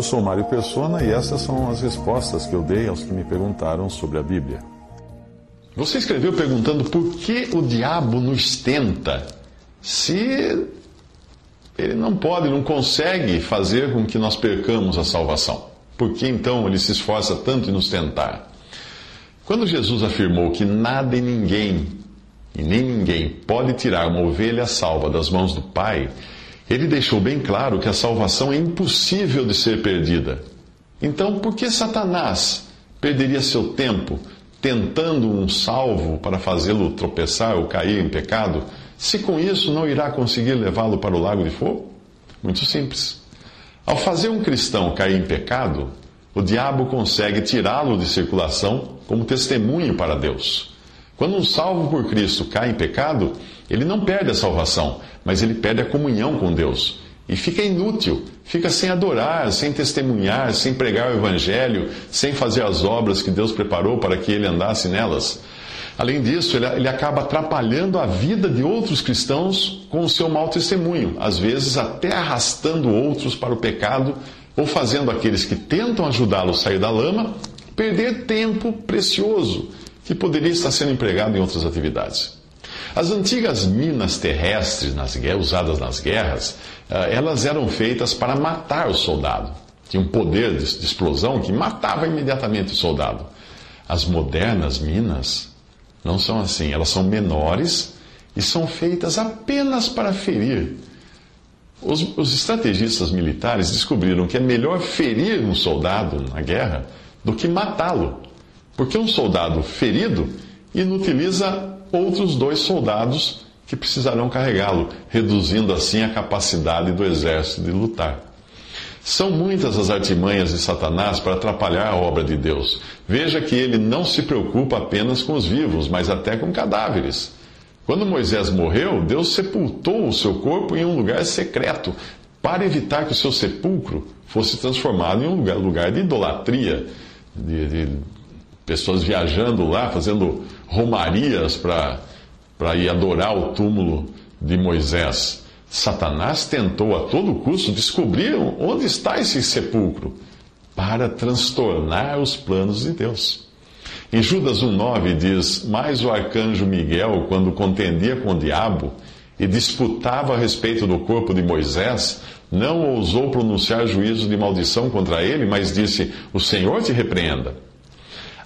Eu sou Mário Persona e essas são as respostas que eu dei aos que me perguntaram sobre a Bíblia. Você escreveu perguntando por que o diabo nos tenta se ele não pode, não consegue fazer com que nós percamos a salvação. Por que então ele se esforça tanto em nos tentar? Quando Jesus afirmou que nada e ninguém, e nem ninguém, pode tirar uma ovelha salva das mãos do Pai, ele deixou bem claro que a salvação é impossível de ser perdida. Então, por que Satanás perderia seu tempo tentando um salvo para fazê-lo tropeçar ou cair em pecado, se com isso não irá conseguir levá-lo para o lago de fogo? Muito simples. Ao fazer um cristão cair em pecado, o diabo consegue tirá-lo de circulação como testemunho para Deus. Quando um salvo por Cristo cai em pecado, ele não perde a salvação, mas ele perde a comunhão com Deus. E fica inútil, fica sem adorar, sem testemunhar, sem pregar o Evangelho, sem fazer as obras que Deus preparou para que ele andasse nelas. Além disso, ele, acaba atrapalhando a vida de outros cristãos com o seu mau testemunho, às vezes até arrastando outros para o pecado ou fazendo aqueles que tentam ajudá-lo a sair da lama perder tempo precioso que poderia estar sendo empregado em outras atividades. As antigas minas terrestres nas, usadas nas guerras, eh, elas eram feitas para matar o soldado. Tinha um poder de, de explosão que matava imediatamente o soldado. As modernas minas não são assim, elas são menores e são feitas apenas para ferir. Os, os estrategistas militares descobriram que é melhor ferir um soldado na guerra do que matá-lo. Porque um soldado ferido inutiliza outros dois soldados que precisarão carregá-lo, reduzindo assim a capacidade do exército de lutar. São muitas as artimanhas de Satanás para atrapalhar a obra de Deus. Veja que ele não se preocupa apenas com os vivos, mas até com cadáveres. Quando Moisés morreu, Deus sepultou o seu corpo em um lugar secreto, para evitar que o seu sepulcro fosse transformado em um lugar, de idolatria de, de pessoas viajando lá, fazendo romarias para ir adorar o túmulo de Moisés. Satanás tentou a todo custo descobrir onde está esse sepulcro para transtornar os planos de Deus. Em Judas 1,9 diz: Mas o arcanjo Miguel, quando contendia com o diabo e disputava a respeito do corpo de Moisés, não ousou pronunciar juízo de maldição contra ele, mas disse: O Senhor te repreenda.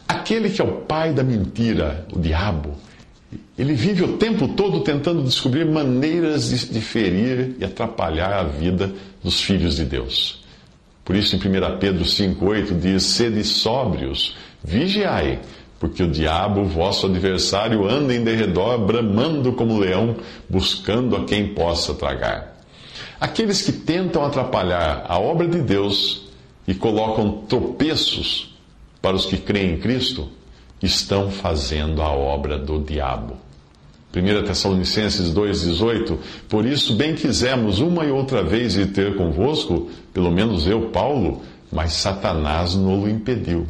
Aquele que é o pai da mentira, o diabo, ele vive o tempo todo tentando descobrir maneiras de, ferir e atrapalhar a vida dos filhos de Deus. Por isso, em 1 Pedro 5,8 diz: Sede sóbrios, vigiai, porque o diabo, vosso adversário, anda em derredor, bramando como leão, buscando a quem possa tragar. Aqueles que tentam atrapalhar a obra de Deus e colocam tropeços para os que creem em Cristo, estão fazendo a obra do diabo. 1 Tessalonicenses 2,18 Por isso, bem quisemos uma e outra vez ir ter convosco, pelo menos eu, Paulo, mas Satanás nos impediu.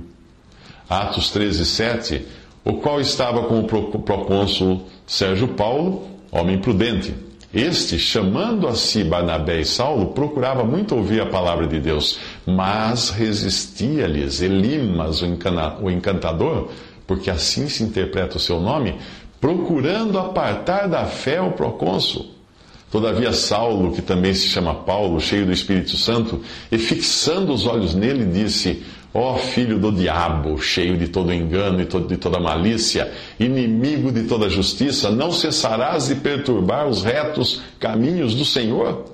Atos 13,7 O qual estava com o procônsul Sérgio Paulo, homem prudente este, chamando a si Barnabé e Saulo, procurava muito ouvir a palavra de Deus, mas resistia-lhes Elimas, o encantador, porque assim se interpreta o seu nome, procurando apartar da fé o procônsul. Todavia, Saulo, que também se chama Paulo, cheio do Espírito Santo, e fixando os olhos nele, disse: Ó oh, filho do diabo, cheio de todo engano e de toda malícia, inimigo de toda justiça, não cessarás de perturbar os retos caminhos do Senhor?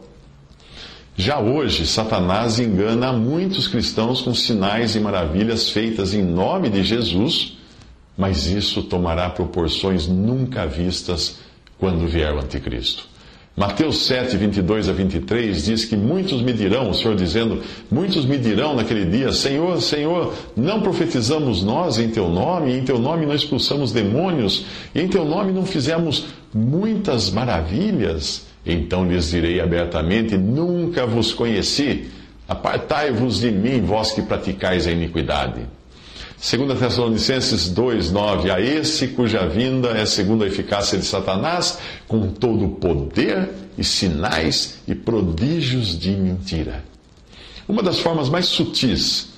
Já hoje, Satanás engana muitos cristãos com sinais e maravilhas feitas em nome de Jesus, mas isso tomará proporções nunca vistas quando vier o Anticristo. Mateus 7, 22 a 23 diz que muitos me dirão, o Senhor dizendo, muitos me dirão naquele dia: Senhor, Senhor, não profetizamos nós em teu nome, em teu nome não expulsamos demônios, e em teu nome não fizemos muitas maravilhas? Então lhes direi abertamente: Nunca vos conheci. Apartai-vos de mim, vós que praticais a iniquidade. 2 Tessalonicenses 2, 9. A esse cuja vinda é segundo a eficácia de Satanás, com todo o poder e sinais e prodígios de mentira. Uma das formas mais sutis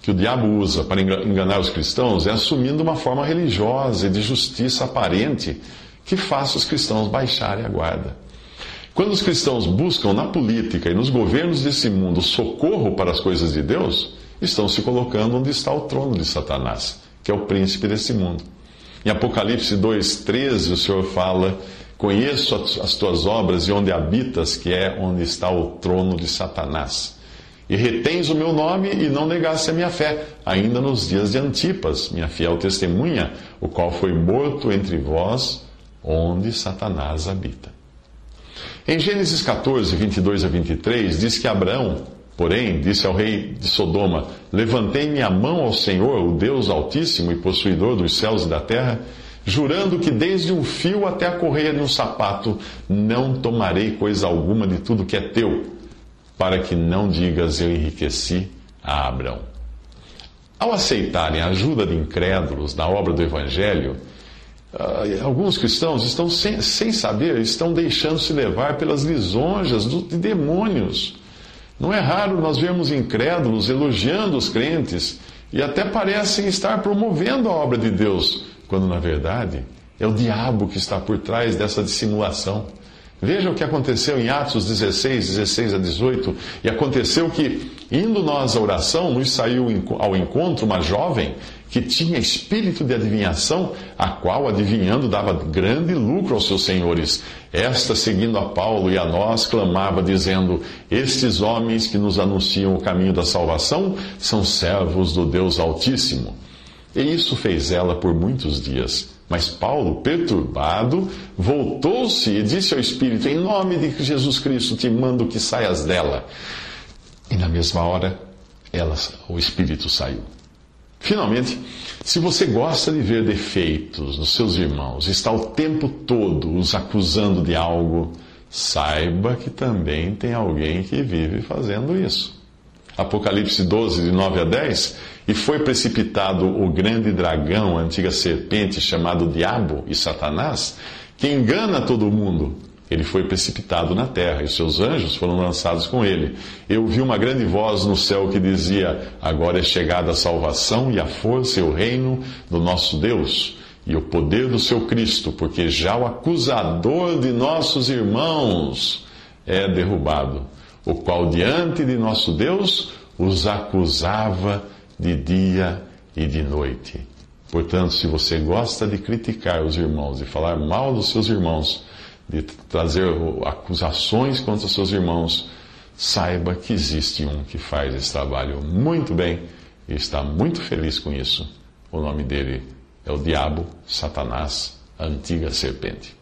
que o diabo usa para enganar os cristãos é assumindo uma forma religiosa e de justiça aparente que faça os cristãos baixarem a guarda. Quando os cristãos buscam na política e nos governos desse mundo socorro para as coisas de Deus, estão se colocando onde está o trono de Satanás, que é o príncipe desse mundo. Em Apocalipse 2,13, o Senhor fala: Conheço as tuas obras e onde habitas, que é onde está o trono de Satanás. E retens o meu nome e não negaste a minha fé, ainda nos dias de Antipas, minha fiel testemunha, o qual foi morto entre vós, onde Satanás habita. Em Gênesis 14, 22 a 23, diz que Abraão Porém, disse ao rei de Sodoma: Levantei minha mão ao Senhor, o Deus Altíssimo e possuidor dos céus e da terra, jurando que desde um fio até a correia de um sapato não tomarei coisa alguma de tudo que é teu, para que não digas eu enriqueci a Abraão. Ao aceitarem a ajuda de incrédulos na obra do Evangelho, ah, alguns cristãos estão sem, sem saber, estão deixando-se levar pelas lisonjas de demônios não é raro nós vermos incrédulos elogiando os crentes e até parecem estar promovendo a obra de Deus, quando na verdade é o diabo que está por trás dessa dissimulação. Veja o que aconteceu em Atos 16, 16 a 18. E aconteceu que, indo nós à oração, nos saiu ao encontro uma jovem que tinha espírito de adivinhação, a qual, adivinhando, dava grande lucro aos seus senhores. Esta, seguindo a Paulo e a nós, clamava, dizendo: Estes homens que nos anunciam o caminho da salvação são servos do Deus Altíssimo. E isso fez ela por muitos dias. Mas Paulo, perturbado, voltou-se e disse ao Espírito: Em nome de Jesus Cristo, te mando que saias dela. E na mesma hora, ela, o Espírito saiu. Finalmente, se você gosta de ver defeitos nos seus irmãos, está o tempo todo os acusando de algo, saiba que também tem alguém que vive fazendo isso. Apocalipse 12, de 9 a 10, e foi precipitado o grande dragão, a antiga serpente, chamado Diabo e Satanás, que engana todo mundo ele foi precipitado na terra e seus anjos foram lançados com ele. Eu vi uma grande voz no céu que dizia: Agora é chegada a salvação e a força e o reino do nosso Deus e o poder do seu Cristo, porque já o acusador de nossos irmãos é derrubado, o qual diante de nosso Deus os acusava de dia e de noite. Portanto, se você gosta de criticar os irmãos e falar mal dos seus irmãos, de trazer acusações contra seus irmãos, saiba que existe um que faz esse trabalho muito bem e está muito feliz com isso. O nome dele é o Diabo, Satanás, a antiga serpente.